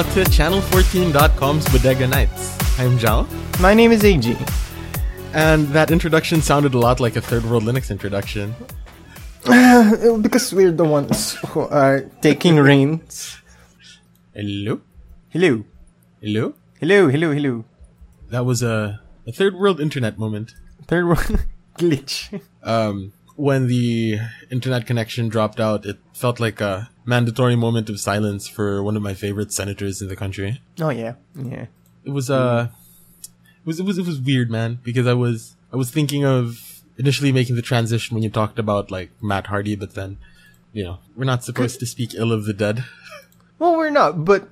out to channel14.com's Bodega Nights. I'm Joao, my name is AG. and that introduction sounded a lot like a third world Linux introduction. because we're the ones who are taking reins. Hello? Hello, Hello? hello, hello, hello. That was a, a third world internet moment. Third world glitch. Um, when the internet connection dropped out, it felt like a mandatory moment of silence for one of my favorite senators in the country. Oh yeah, yeah. It was uh it was it was it was weird, man, because I was I was thinking of initially making the transition when you talked about like Matt Hardy, but then you know, we're not supposed to speak ill of the dead. Well, we're not, but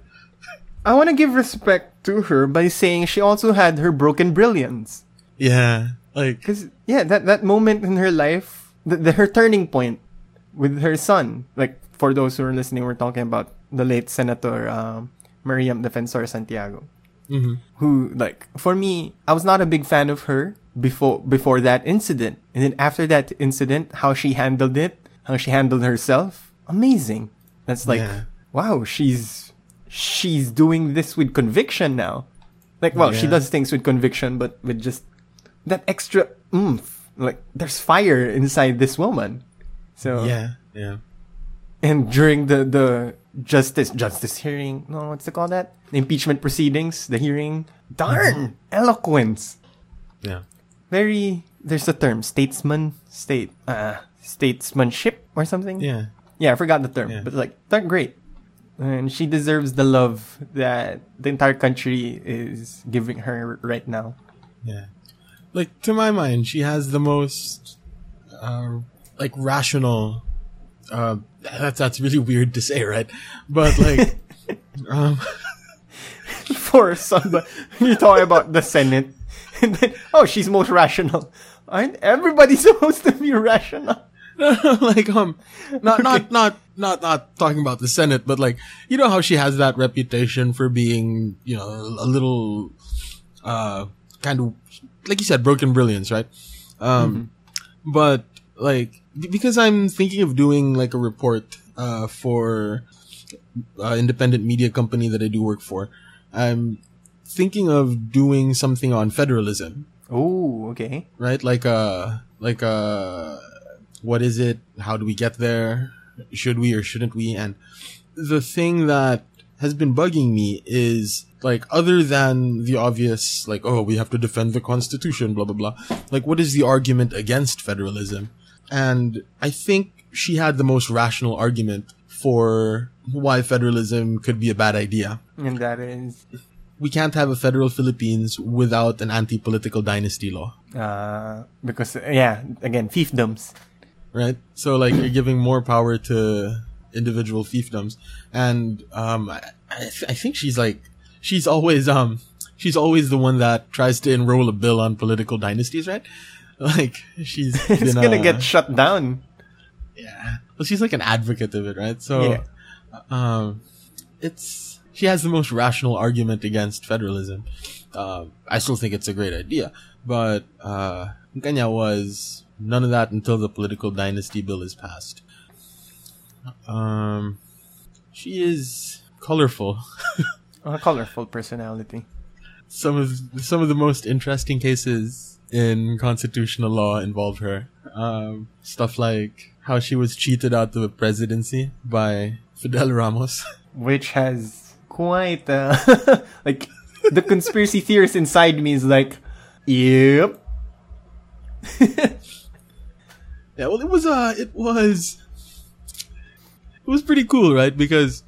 I want to give respect to her by saying she also had her broken brilliance. Yeah. Like Cause yeah, that that moment in her life, the, the her turning point with her son. Like for those who are listening, we're talking about the late Senator um, Miriam Defensor Santiago. mhm. who like for me i was not a big fan of her before before that incident and then after that incident how she handled it how she handled herself amazing that's like Yeah. wow she's she's doing this with conviction now like well she does things with conviction but with just that extra oomph like there's fire inside this woman so Yeah, yeah. And during the the justice justice hearing no what's it called that the impeachment proceedings the hearing darn eloquence Yeah. very there's a term statesman state uh statesmanship or something Yeah. yeah i forgot the term Yeah. but like that great and she deserves the love that the entire country is giving her right now Yeah. Like to my mind, she has the most uh like rational uh that's that's really weird to say, right? But like um for somebody you talk about the senate. And then oh she's most rational. Aren't everybody supposed to be rational. Like um not not not not not talking about the senate but like you know how she has that reputation for being you know a little uh kind of like you said broken brilliance right? Um but like because i'm thinking of doing like a report uh for uh, independent media company that i do work for i'm thinking of doing something on federalism Oh, okay. right? Like uh like uh what is it? How do we get there? Should we or shouldn't we? And the thing that has been bugging me is like other than the obvious like oh we have to defend the constitution blah blah blah like what is the argument against federalism and i think she had the most rational argument for why federalism could be a bad idea And that is, we can't have a federal philippines without an anti-political dynasty law uh, because, yeah, again, fiefdoms. right? So like you're giving more power to individual fiefdoms, and um, I, I th- I think she's like she's always um she's always the one that tries to enroll a bill on political dynasties, right? Like she's It's gonna uh, get shut down. yeah. Well, she's like an advocate of it, right? So Yeah. um, it's she has the most rational argument against federalism. Um, I still think it's a great idea, but uh, was none of that until the political dynasty bill is passed. Um, she is colorful. A colorful personality. some of some of the most interesting cases in constitutional law involve her. Um, stuff like how she was cheated out of the presidency by Fidel Ramos. Which has quite, uh, like, the conspiracy theorist inside me is like, yep. Yeah, well, it was uh, it was, it was pretty cool, right? Because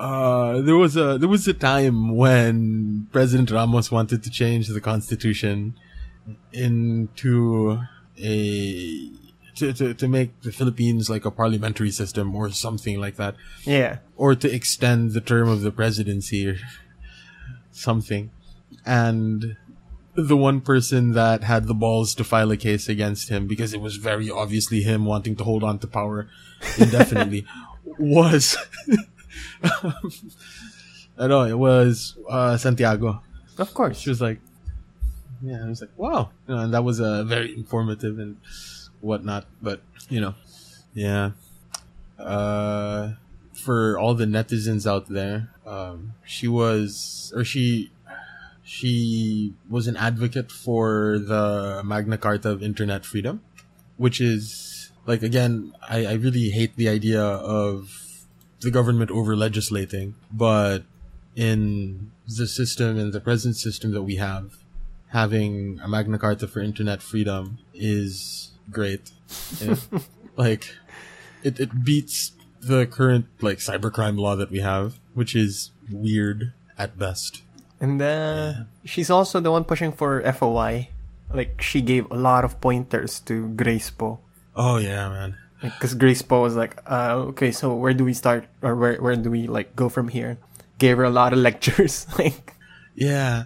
uh, there was a there was a time when President Ramos wanted to change the constitution into a to, to to make the Philippines like a parliamentary system or something like that, Yeah. or to extend the term of the presidency or something, and the one person that had the balls to file a case against him because it was very obviously him wanting to hold on to power indefinitely was I know it was uh, Santiago. Of course. She was like, yeah, I was like, wow, you know, and that was uh, very informative and whatnot. But you know, yeah. Uh, for all the netizens out there. Um, she was, or she, she was an advocate for the Magna Carta of Internet Freedom, which is like again, I, I really hate the idea of the government over legislating, but in the system in the present system that we have, having a Magna Carta for Internet Freedom is great. It, like, it, it beats the current like cybercrime law that we have, which is weird at best. And uh, she's also the one pushing for FOI. Like she gave a lot of pointers to Grace Poe. Oh yeah, man. Because Grace Poe was like, uh, okay, so where do we start, or where where do we like go from here? Gave her a lot of lectures. like, Yeah.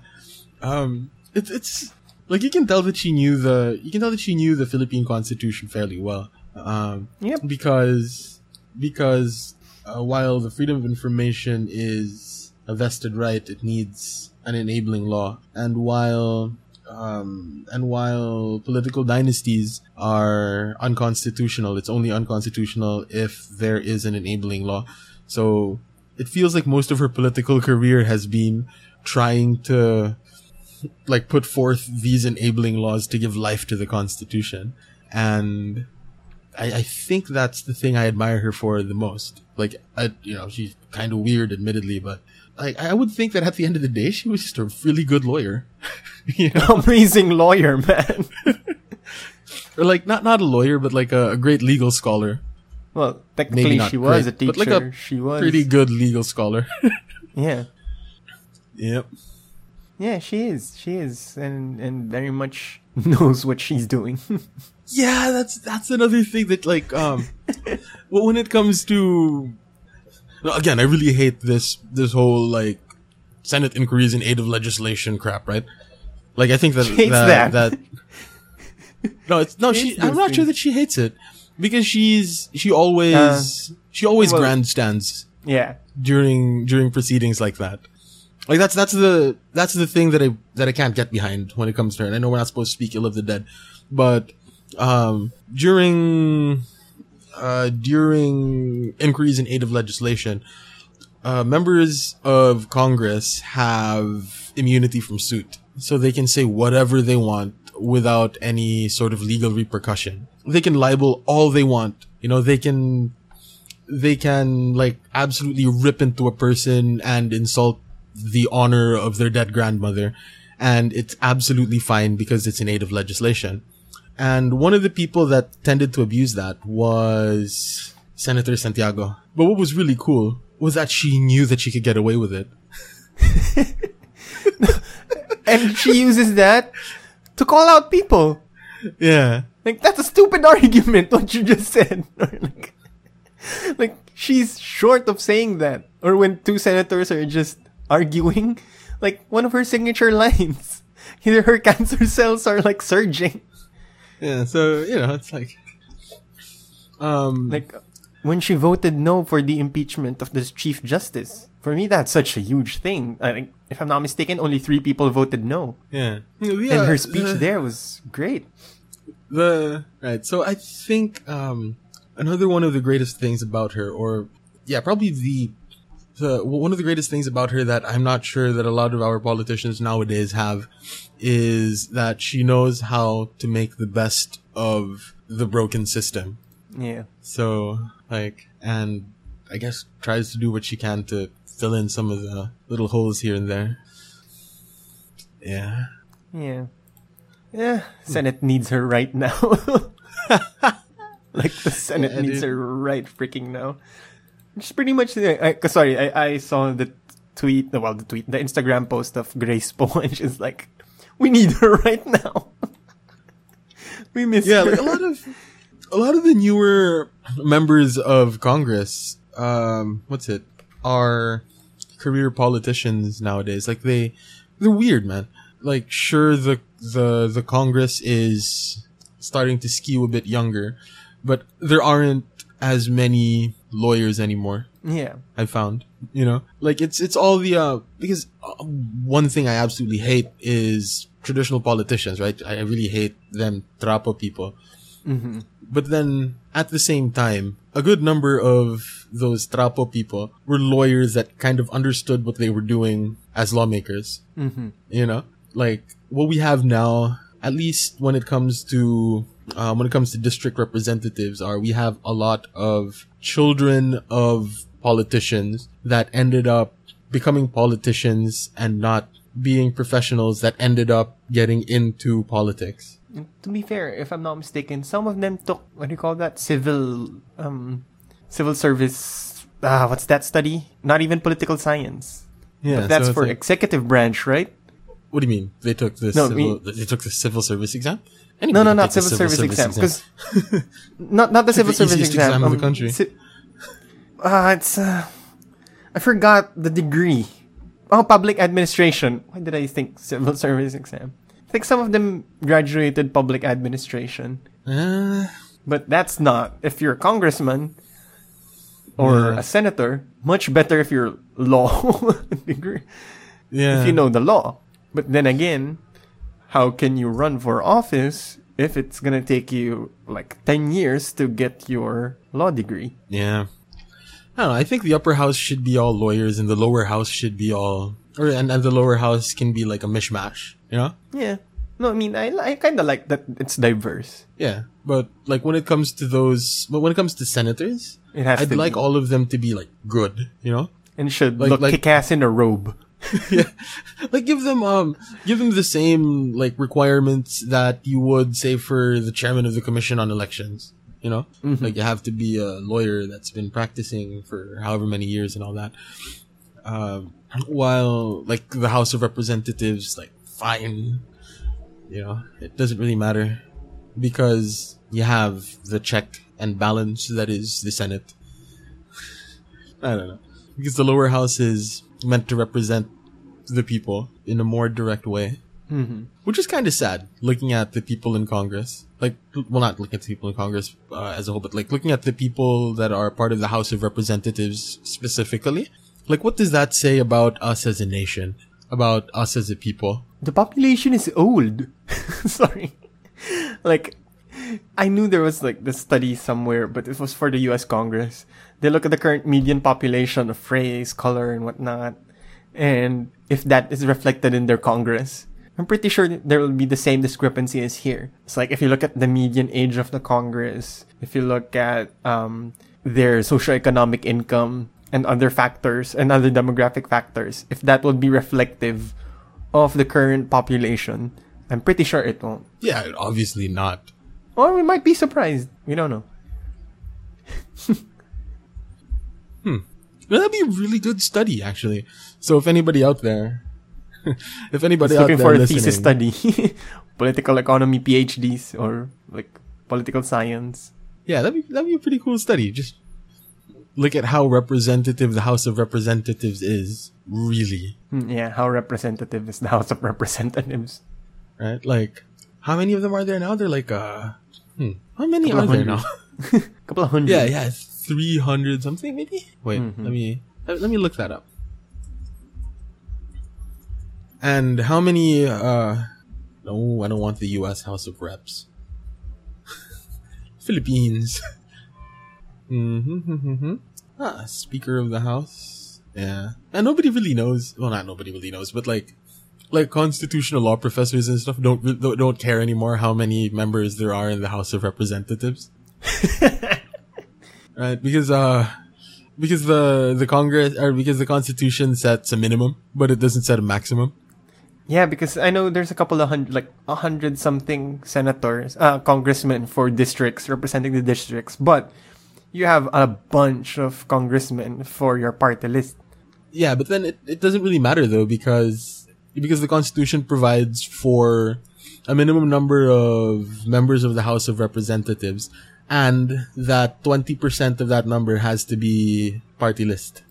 Um it's it's like you can tell that she knew the you can tell that she knew the Philippine constitution fairly well. Um Yep. because because uh, while the freedom of information is a vested right, it needs an enabling law. And while um, and while political dynasties are unconstitutional, it's only unconstitutional if there is an enabling law. So it feels like most of her political career has been trying to like put forth these enabling laws to give life to the Constitution. And I, I think that's the thing I admire her for the most. Like, I, you know, she's kind of weird, admittedly, but like, I would think that at the end of the day, she was just a really good lawyer. you know? amazing lawyer, man. Or like, not, not a lawyer, but like a, a great legal scholar. well, technically she was a teacher. but like a she was Pretty good legal scholar. yeah. yep. Yeah, she is. She is, and and very much knows what she's doing. Yeah, that's that's another thing that like um well when it comes to again, I really hate this this whole like Senate inquiries in aid of legislation crap, right? Like I think that She hates that, that. that no, it's no, She she I'm not sure that she hates it because she's she always Uh, she always well- grandstands yeah, during during proceedings like that. Like that's that's the that's the thing that I that I can't get behind when it comes to her. And I know we're not supposed to speak ill of the dead, but um, during uh, during inquiries in aid of legislation, uh, members of Congress have immunity from suit, so they can say whatever they want without any sort of legal repercussion. They can libel all they want. You know, they can they can like absolutely rip into a person and insult the honor of their dead grandmother and it's absolutely fine because it's in aid of legislation and one of the people that tended to abuse that was senator santiago but what was really cool was that she knew that she could get away with it and she uses that to call out people. yeah Like that's a stupid argument. What you just said. Like, like she's short of saying that. Or when two senators are just arguing, like one of her signature lines. Either her cancer cells are like surging. yeah so you know it's like um Like when she voted no for the impeachment of the chief justice. For me, that's such a huge thing. I think, if I'm not mistaken, only three people voted no, yeah, and her speech there was great. the right so i think um another one of the greatest things about her or yeah probably the the one of the greatest things about her that i'm not sure that a lot of our politicians nowadays have is that she knows how to make the best of the broken system Yeah. so like and i guess tries to do what she can to fill in some of the little holes here and there yeah Yeah. Yeah. Senate needs her right now. like the Senate Yeah, needs her right freaking now. Is pretty much the, I, sorry, I, I saw the tweet, well, the tweet, the Instagram post of Grace Poe and she's like, we need her right now. we miss yeah, her. like a lot of a lot of the newer members of Congress, um, what's it, are career politicians nowadays. Like they, they're weird, man. Like sure, the the the Congress is starting to skew a bit younger, but there aren't as many lawyers anymore. yeah. I found, you know, like it's it's all the uh because uh, one thing I absolutely hate is traditional politicians, right? I really hate them trapo people. But then at the same time, a good number of those trapo people were lawyers that kind of understood what they were doing as lawmakers. Mm-hmm. You know, like what we have now, at least when it comes to um, when it comes to district representatives, are we have a lot of children of politicians that ended up becoming politicians and not being professionals that ended up getting into politics. And to be fair, if I'm not mistaken, some of them took what do you call that civil um civil service. Ah, what's that study? Not even political science. Yeah, but that's so for like- executive branch, right? What do you mean? They took the No, civil, we- they took the civil service exam? No, Anybody no, can not civil, service, exam. exam. Because not not the civil the service exam. exam in the um, country. ci- Ah, it's uh, I forgot the degree. Oh, public administration. Why did I think civil service exam? I think some of them graduated public administration. Uh, But that's not. If you're a congressman or Yeah. a senator, much better if you're law degree. yeah. If you know the law. But then again, how can you run for office if it's gonna take you like 10 years to get your law degree? Yeah. I don't know. I think the upper house should be all lawyers and the lower house should be all, or, and, and the lower house can be like a mishmash, you know? Yeah. No, I mean, I, I kind of like that it's diverse. Yeah. But like when it comes to those, but when it comes to senators, It has I'd like be. all of them to be like good, you know? And should Like- look like- kick ass in a robe. yeah. Like give them um give them the same like requirements that you would say for the chairman of the commission on elections. You know? Like you have to be a lawyer that's been practicing for however many years and all that. Um while like the House of Representatives, like fine. You know, it doesn't really matter. Because you have the check and balance that is the Senate. I don't know. Because the lower house is meant to represent the people in a more direct way. Mm-hmm. Which is kind of sad, looking at the people in Congress. Like, well, not looking at the people in Congress uh, as a whole, but like looking at the people that are part of the House of Representatives specifically. Like, what does that say about us as a nation? About us as a people? The population is old. Sorry. Like, I knew there was like the study somewhere, but it was for the US Congress. They look at the current median population of race, color, and whatnot. And if that is reflected in their Congress, I'm pretty sure there will be the same discrepancy as here. It's like if you look at the median age of the Congress, if you look at um, their socioeconomic income and other factors and other demographic factors, if that would be reflective of the current population, I'm pretty sure it won't. Yeah, obviously not. Or we might be surprised. We don't know. Well, that'd be a really good study, actually. So if anybody out there, if anybody Just out looking there for a thesis study. Political economy PhDs or like political science. Yeah, that'd be that'd be a pretty cool study. Just look at how representative the House of Representatives is, really, Hmm, Yeah, how representative is the House of Representatives? right? Like, how many of them are there now? They're like, uh, hmm, how many Couple are there now? hundred. Couple of hundred. yeah, yeah, three hundred something maybe. Wait, Mm-hmm. let me let, let me look that up. And how many? uh No, I don't want the U.S. House of Reps. Philippines. mm-hmm, mm-hmm, Ah, Speaker of the House. Yeah, and nobody really knows. Well, not nobody really knows, but like, like constitutional law professors and stuff don't don't don't care anymore how many members there are in the House of Representatives. right? Because uh, because the the Congress or because the Constitution sets a minimum, but it doesn't set a maximum. Yeah, because I know there's a couple of hundred, like a hundred something senators, uh, congressmen for districts representing the districts, but you have a bunch of congressmen for your party list. Yeah, but then it, it doesn't really matter though because because the Constitution provides for a minimum number of members of the House of Representatives, and that twenty percent of that number has to be party list.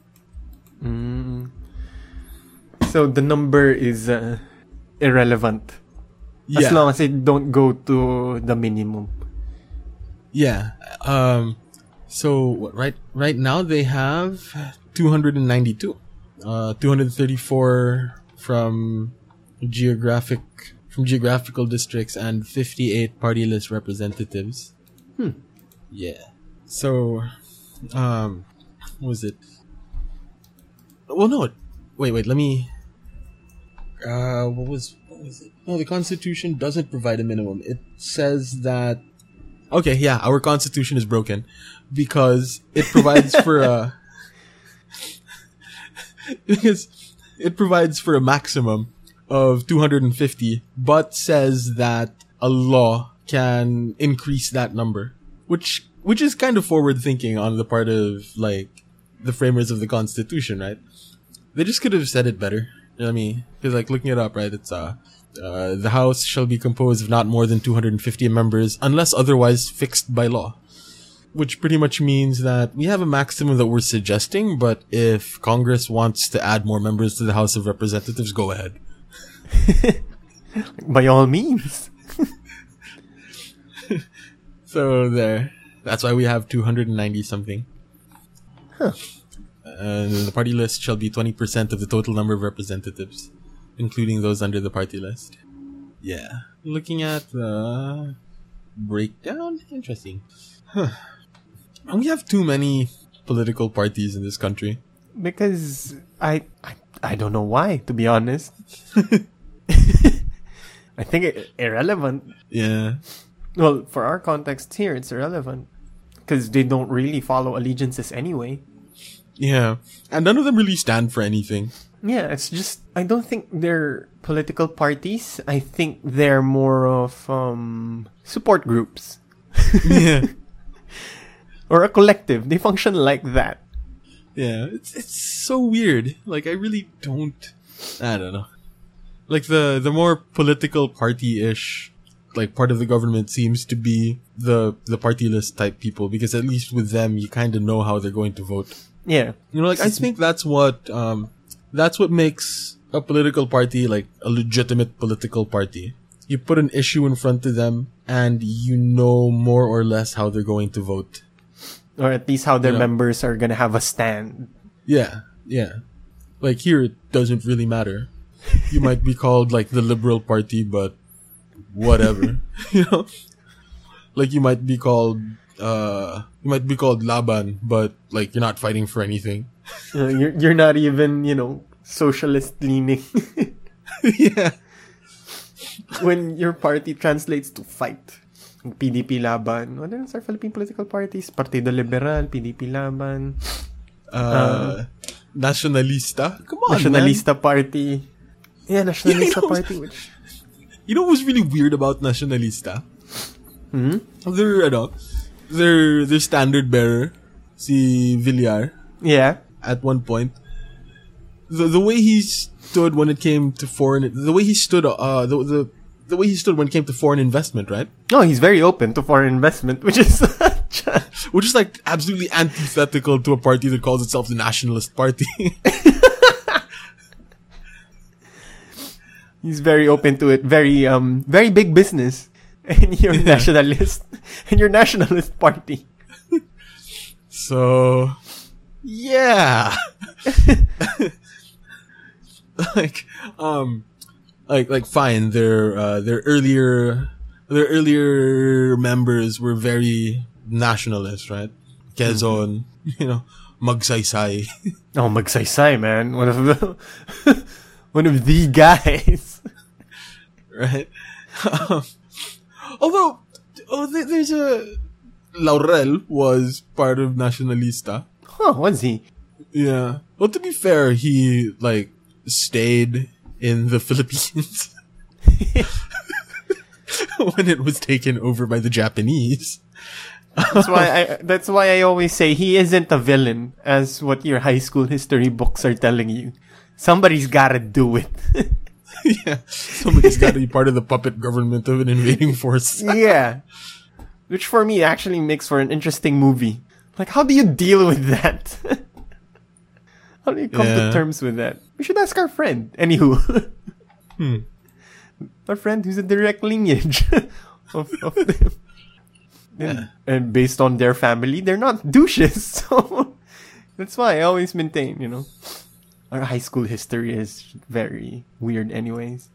So the number is uh, irrelevant Yeah, as long as it don't go to the minimum. yeah. Um, so right right now they have two hundred and ninety two, uh, two hundred thirty four from geographic from geographical districts and fifty eight party list representatives. Yeah. So, um, what was it? Well, no. Wait, wait. Let me. Uh, what was what was it? No, the Constitution doesn't provide a minimum. It says that. Okay, yeah, our Constitution is broken because it provides for a. because it provides for a maximum of 250, but says that a law can increase that number, which which is kind of forward thinking on the part of like the framers of the Constitution, right? They just could have said it better. You know what I mean? Because like looking it up, right? It's uh, uh, the House shall be composed of not more than 250 members unless otherwise fixed by law. Which pretty much means that we have a maximum that we're suggesting, but if Congress wants to add more members to the House of Representatives, go ahead. By all means. So there. That's why we have 290 something. And the party list shall be 20% of the total number of representatives, including those under the party list. Yeah. Looking at the breakdown, interesting. Huh. We have too many political parties in this country. Because I, I I don't know why, to be honest. I think it, irrelevant. Yeah. Well, for our context here, it's irrelevant because they don't really follow allegiances anyway. Yeah. And none of them really stand for anything. Yeah, it's just I don't think they're political parties. I think they're more of um support groups yeah. or a collective. They function like that. Yeah, it's it's so weird. Like I really don't I don't know. Like the the more political party ish like part of the government seems to be the the party list type people because at least with them you kind of know how they're going to vote. Yeah. You know, like I think that's what um that's what makes a political party like a legitimate political party. You put an issue in front of them and you know more or less how they're going to vote. Or at least how their Yeah. members are gonna have a stand. Yeah, yeah. Like here, it doesn't really matter. You might be called like the Liberal Party, but whatever. you know, like you might be called, uh, you might be called Laban, but like you're not fighting for anything. Know, you're you're not even you know socialist leaning yeah, when your party translates to fight. PDP Laban. What else are Philippine political parties? Partido Liberal, PDP Laban, uh, Nacionalista. Come on, man. Nacionalista Party. Yeah, Nacionalista know- Party, which You know what's really weird about Nacionalista? Hmm? Their, ano, their, their standard bearer, si Villar, yeah, at one point. The the way he stood when it came to foreign, the way he stood, uh, the the the way he stood when it came to foreign investment, right? no, he's very open to foreign investment, which is Which is like absolutely antithetical to a party that calls itself the Nationalist Party. he's very open to it. Very um very big business, and you're Yeah. nationalist, and your nationalist party. so, yeah, like, um, like like fine. Their uh, their earlier their earlier members were very nationalist, right? Quezon, you know, Magsaysay. Oh, Magsaysay, man, one of the one of the guys. right? Um, although, oh, there's a Laurel was part of Nacionalista. Huh? Was he? Yeah. Well, to be fair, he like stayed in the Philippines when it was taken over by the Japanese. That's why I. That's why I always say he isn't a villain, as what your high school history books are telling you. Somebody's gotta do it. yeah, somebody's got to be part of the puppet government of an invading force. yeah. Which for me actually makes for an interesting movie. Like, how do you deal with that? how do you come Yeah. to terms with that? We should ask our friend. Anywho. Hmm. Our friend who's a direct lineage of, of them. And, and based on their family, they're not douches. So that's why I always maintain, you know. Our high school history is very weird anyways.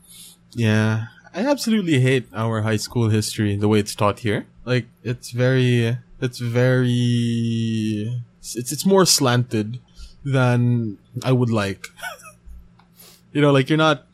Yeah, I absolutely hate our high school history the way it's taught here. Like it's very it's very it's it's more slanted than I would like. You know, like you're not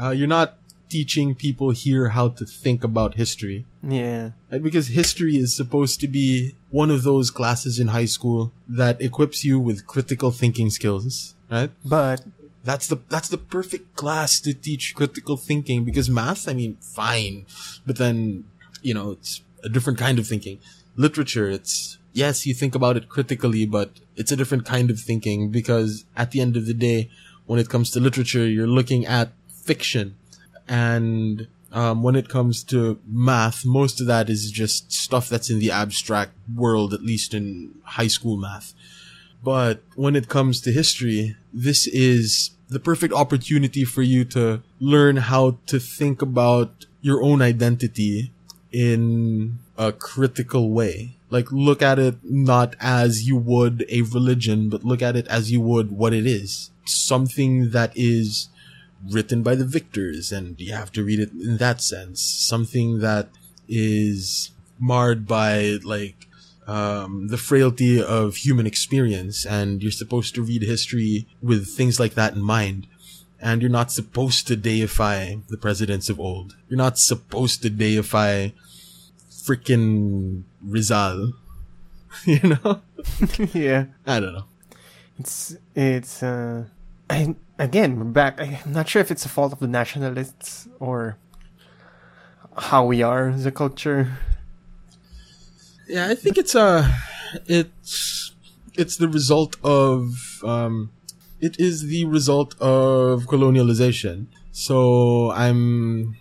uh, you're not teaching people here how to think about history. Yeah. Right? Because history is supposed to be one of those classes in high school that equips you with critical thinking skills, right? But That's the that's the perfect class to teach critical thinking because math, I mean, fine, but then you know it's a different kind of thinking. Literature, it's yes, you think about it critically, but it's a different kind of thinking because at the end of the day, when it comes to literature, you're looking at fiction, and um, when it comes to math, most of that is just stuff that's in the abstract world, at least in high school math. But when it comes to history, this is the perfect opportunity for you to learn how to think about your own identity in a critical way. Like look at it not as you would a religion, but look at it as you would what it is. Something that is written by the victors and you have to read it in that sense. Something that is marred by like um, the frailty of human experience, and you're supposed to read history with things like that in mind. And you're not supposed to deify the presidents of old. You're not supposed to deify freaking Rizal. you know? yeah. I don't know. It's it's uh I again we're back. I'm not sure if it's a fault of the nationalists or how we are as a culture. Yeah, I think it's uh it's it's the result of um it is the result of colonialization. So I'm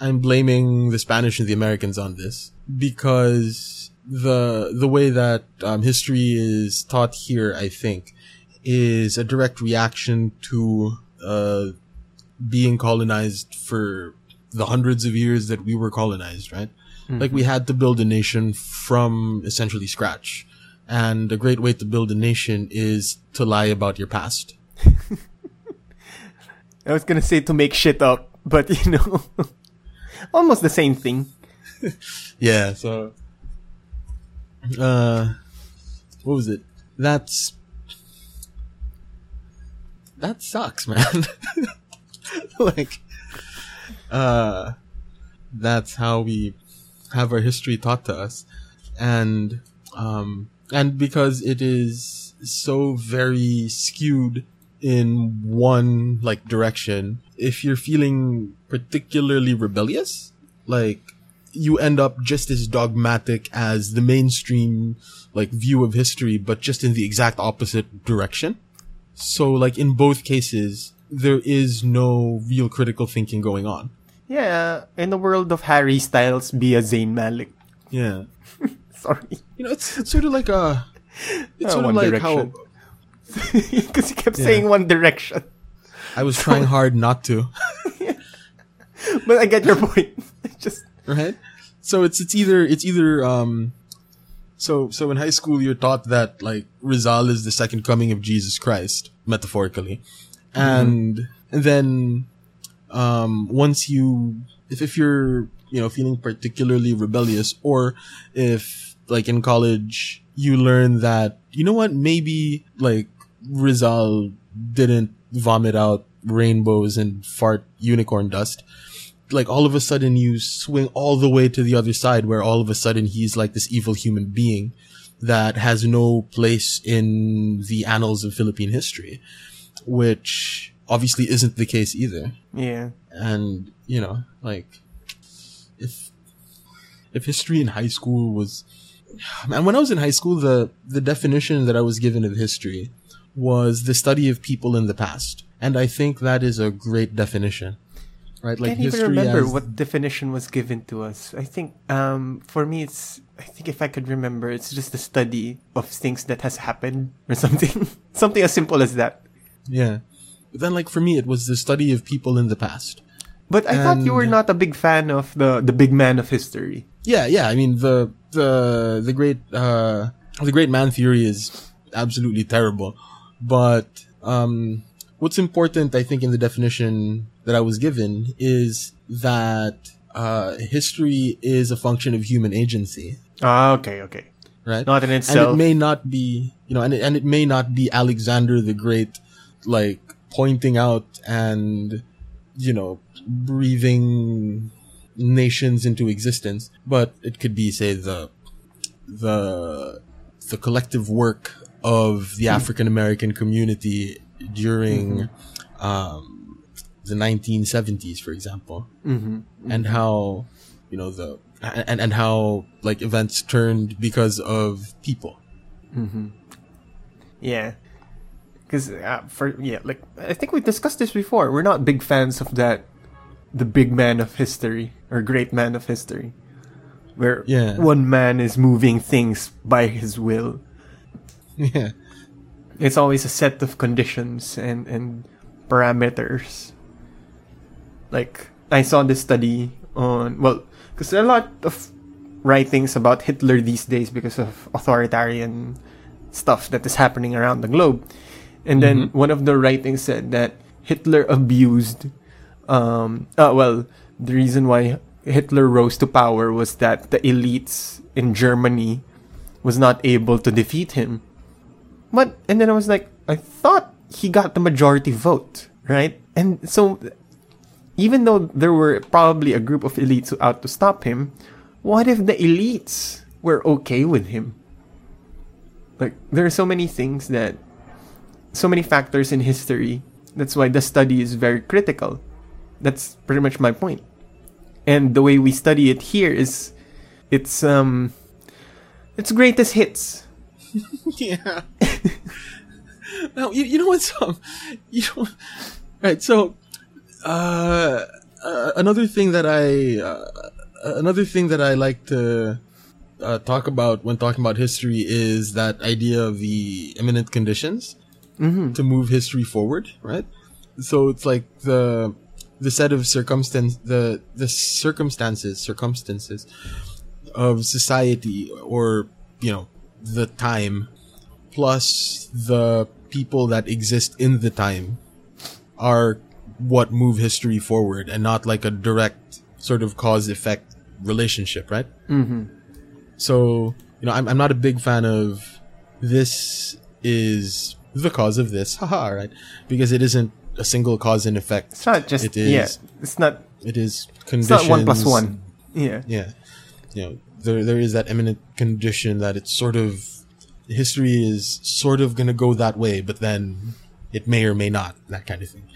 I'm blaming the Spanish and the Americans on this because the the way that um, history is taught here, I think, is a direct reaction to uh, being colonized for the hundreds of years that we were colonized, right? Like we had to build a nation from essentially scratch. And a great way to build a nation is to lie about your past. I was gonna say to make shit up, but you know, almost the same thing. Yeah, so uh what was it? That's that sucks, man. like uh that's how we have our history taught to us. And um and because it is so very skewed in one like direction, if you're feeling particularly rebellious, like you end up just as dogmatic as the mainstream like view of history, but just in the exact opposite direction. So like in both cases, there is no real critical thinking going on. Yeah, in the world of Harry Styles, be a Zayn Malik. Yeah. Sorry, You know, it's, it's sort of like a, it's Uh, sort of One like Direction. how because you kept saying One Direction. I was trying hard not to. But I get your point. Just right? So it's it's either it's either um so so in high school you're taught that like Rizal is the second coming of Jesus Christ, metaphorically. And and then um once you if if you're you know feeling particularly rebellious or if like in college you learn that you know what maybe like Rizal didn't vomit out rainbows and fart unicorn dust like all of a sudden you swing all the way to the other side where all of a sudden he's like this evil human being that has no place in the annals of Philippine history, which obviously isn't the case either. yeah. And, you know, like, if, if history in high school was, man, when I was in high school, the, the definition that I was given of history was the study of people in the past. And I think that is a great definition. Right? Like I can't even remember what definition was given to us. I think um, for me, it's I think if I could remember, it's just the study of things that has happened or something, something as simple as that. Yeah. But then, like, for me, it was the study of people in the past. But I thought you were not a big fan of the the big man of history. Yeah, yeah. I mean, the, the, the great, uh, the great man theory is absolutely terrible. But, um, what's important, I think, in the definition that I was given is that uh, history is a function of human agency, Ah, okay, okay. right? Not in itself. and it may not be, you know, and it, and it may not be Alexander the Great, like pointing out and, you know, breathing nations into existence, but it could be, say, the the the collective work of the African American community during um, the 1970s, for example, hmm and how you know the and and how like events turned because of people. Yeah. Because uh, for yeah, like I think we discussed this before. We're not big fans of that, the big man of history or great man of history, where Yeah. one man is moving things by his will. Yeah, It's always a set of conditions and and parameters. Like I saw this study on well, because there are a lot of writings about Hitler these days because of authoritarian stuff that is happening around the globe. And then one of the writings said that Hitler abused. Um, uh, well, the reason why Hitler rose to power was that the elites in Germany was not able to defeat him. But and then I was like, I thought he got the majority vote, right? And so, even though there were probably a group of elites out to stop him, what if the elites were okay with him? Like there are so many things that, so many factors in history. That's why the study is very critical. That's pretty much my point. And the way we study it here is, it's um, it's greatest hits. yeah. now you, you know what's um, you know, right? So, uh, uh, another thing that I uh, another thing that I like to uh, talk about when talking about history is that idea of the imminent conditions to move history forward, right? So it's like the the set of circumstance the the circumstances circumstances of society or you know the time plus the people that exist in the time are what move history forward and not like a direct sort of cause effect relationship right Mm-hmm. so you know I'm, I'm not a big fan of this is the cause of this haha right because it isn't a single cause and effect It's not just It is- yeah. It's not. it is conditions. It's not one plus one. Yeah. yeah you know there there is that eminent condition that it's sort of history is sort of gonna go that way but then it may or may not that kind of thing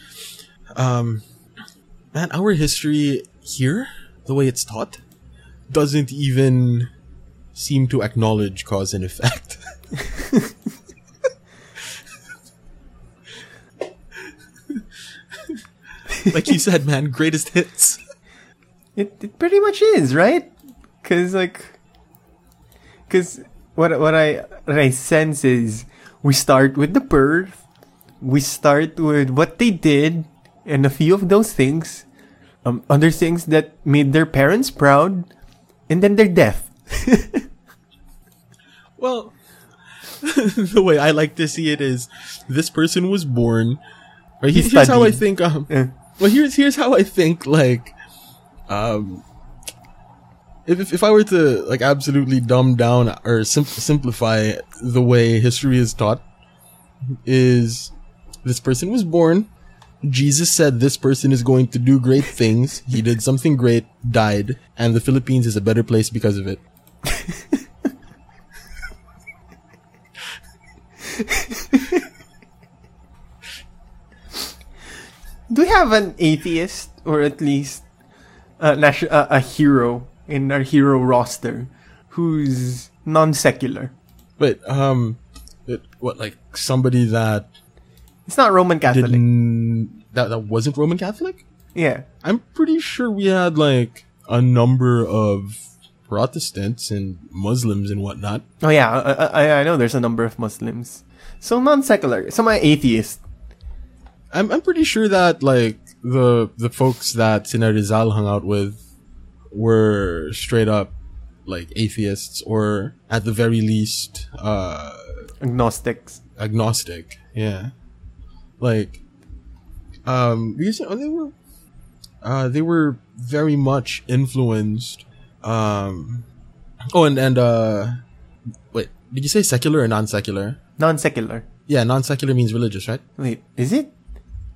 um man our history here the way it's taught doesn't even seem to acknowledge cause and effect like you said man greatest hits It, it pretty much is right. Cause like, cause what what I what I sense is we start with the birth, we start with what they did, and a few of those things, um, other things that made their parents proud, and then their death. Well, the way I like to see it is this person was born. Right, He here's how I think. Um, Yeah. well, here's here's how I think. Like, um, if if, if I were to like absolutely dumb down or sim- simplify the way history is taught, is this person was born. Jesus said this person is going to do great things. He did something great, died, and the Philippines is a better place because of it. Do we have an atheist or at least a, a, a hero in our hero roster who's non secular? But um, it, what like somebody that It's not Roman Catholic. didn't that that wasn't Roman Catholic? Yeah. I'm pretty sure we had like a number of Protestants and Muslims and whatnot. Oh yeah, I, I, I know there's a number of Muslims. So non-secular, some are atheist. I'm I'm pretty sure that like the the folks that Sina Rizal hung out with were straight up like atheists or at the very least uh agnostics. agnostic. Yeah. Like um, because they were, uh, they were very much influenced. Um, oh, and and uh, wait, did you say secular or non-secular? Non-secular. Yeah, non-secular means religious, right? Wait, is it?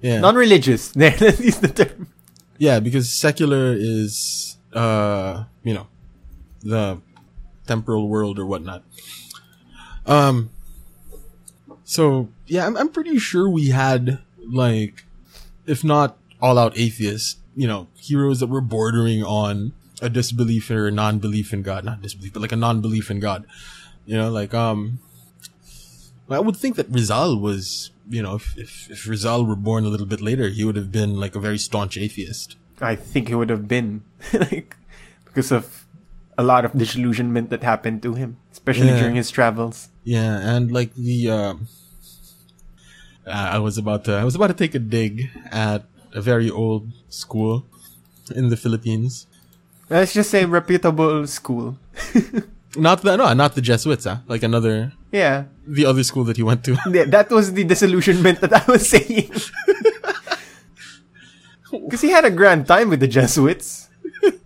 Yeah, Non-religious. There, let's the term. yeah, because secular is, uh, you know, the temporal world or whatnot. Um, so yeah, I'm, I'm pretty sure we had like, if not all out atheists, you know, heroes that were bordering on a disbelief or a non-belief in God, not disbelief, but like a non-belief in God. You know, like, um, I would think that Rizal was, you know, if, if, if Rizal were born a little bit later, he would have been like a very staunch atheist. I think he would have been like because of a lot of disillusionment that happened to him, especially Yeah. during his travels. Yeah, and like the um I I was about to I was about to take a dig at a very old school in the Philippines. Let's just say reputable school. Not the no, not the Jesuits, huh? Like another Yeah, the other school that he went to. Th- that was the disillusionment that I was saying. Because he had a grand time with the Jesuits.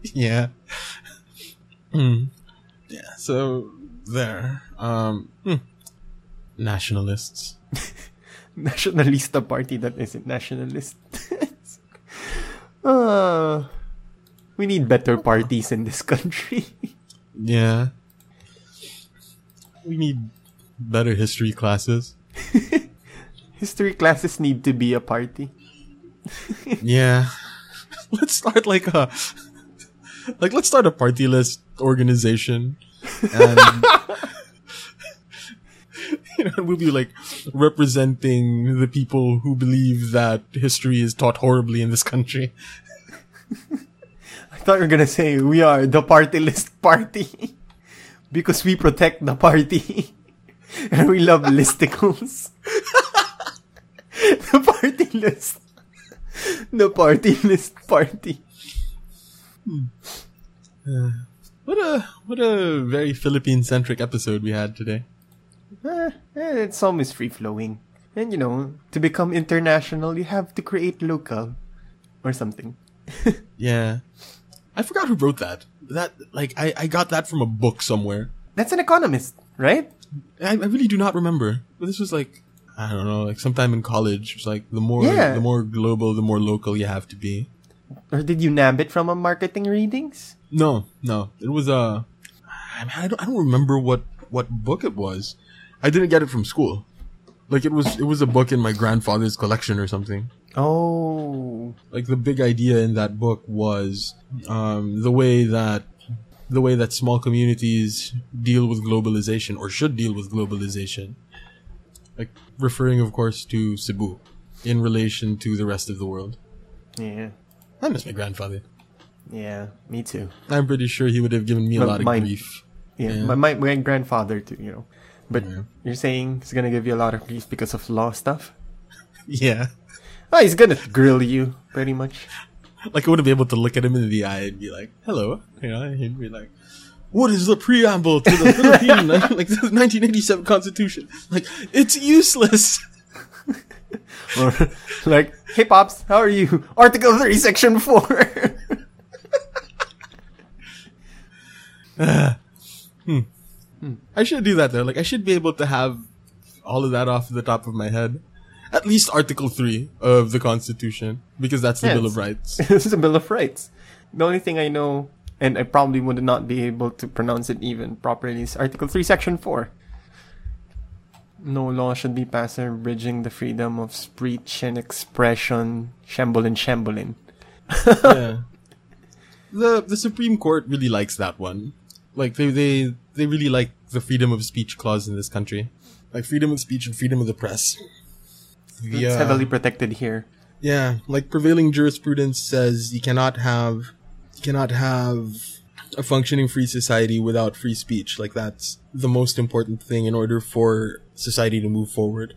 yeah. Hmm. Yeah, so there. Um hmm. nationalists. Nacionalista party that isn't nationalist. uh, we need better parties in this country. Yeah. We need better history classes. History classes need to be a party. Yeah. let's start like a like let's start a party list organization and we'll be like representing the people who believe that history is taught horribly in this country. I thought you were gonna say we are the party list party because we protect the party and we love listicles. the party list, the party list party. Hmm. Uh, what a what a very Philippine centric episode we had today. Eh, eh, it's always free flowing, and you know, to become international, you have to create local or something. Yeah. I forgot who wrote that. That like I, I got that from a book somewhere. That's an economist, right? I, I really do not remember. But this was like I don't know, like sometime in college. It's like the more Yeah. the more global, the more local you have to be. Or did you nab it from a marketing readings? No, no, it was uh, I, mean, I don't I don't remember what what book it was. I didn't get it from school. Like it was it was a book in my grandfather's collection or something. Oh, Like the big idea in that book was um, the way that the way that small communities deal with globalization or should deal with globalization. Like referring, of course, to Cebu in relation to the rest of the world. yeah, I miss my grandfather. yeah, me too. I'm pretty sure he would have given me a But lot of mine- grief. Yeah, Yeah. My, my my grandfather too, you know. But Yeah. you're saying he's gonna give you a lot of grief because of law stuff? Yeah. Oh, he's gonna grill you, pretty much. Like I wouldn't be able to look at him in the eye and be like, "Hello," you know. He'd be like, "What is the preamble to the Philippine like the 1987 Constitution?" Like it's useless. Or like, hey pops, how are you? Article three, section uh, hmm. Four. I should do that though. Like I should be able to have all of that off the top of my head. At least Article Three of the Constitution, because that's the Yeah, Bill of Rights. it's the Bill of Rights. The only thing I know, and I probably would not be able to pronounce it even properly, is Article 3, Section 4. No law should be passed abridging the freedom of speech and expression. Shambolin, shambolin. yeah. The the Supreme Court really likes that one. Like they they they really like the freedom of speech clause in this country, like freedom of speech and freedom of the press. The, It's uh, heavily protected here. Yeah, like prevailing jurisprudence says you cannot have you cannot have a functioning free society without free speech. Like that's the most important thing in order for society to move forward.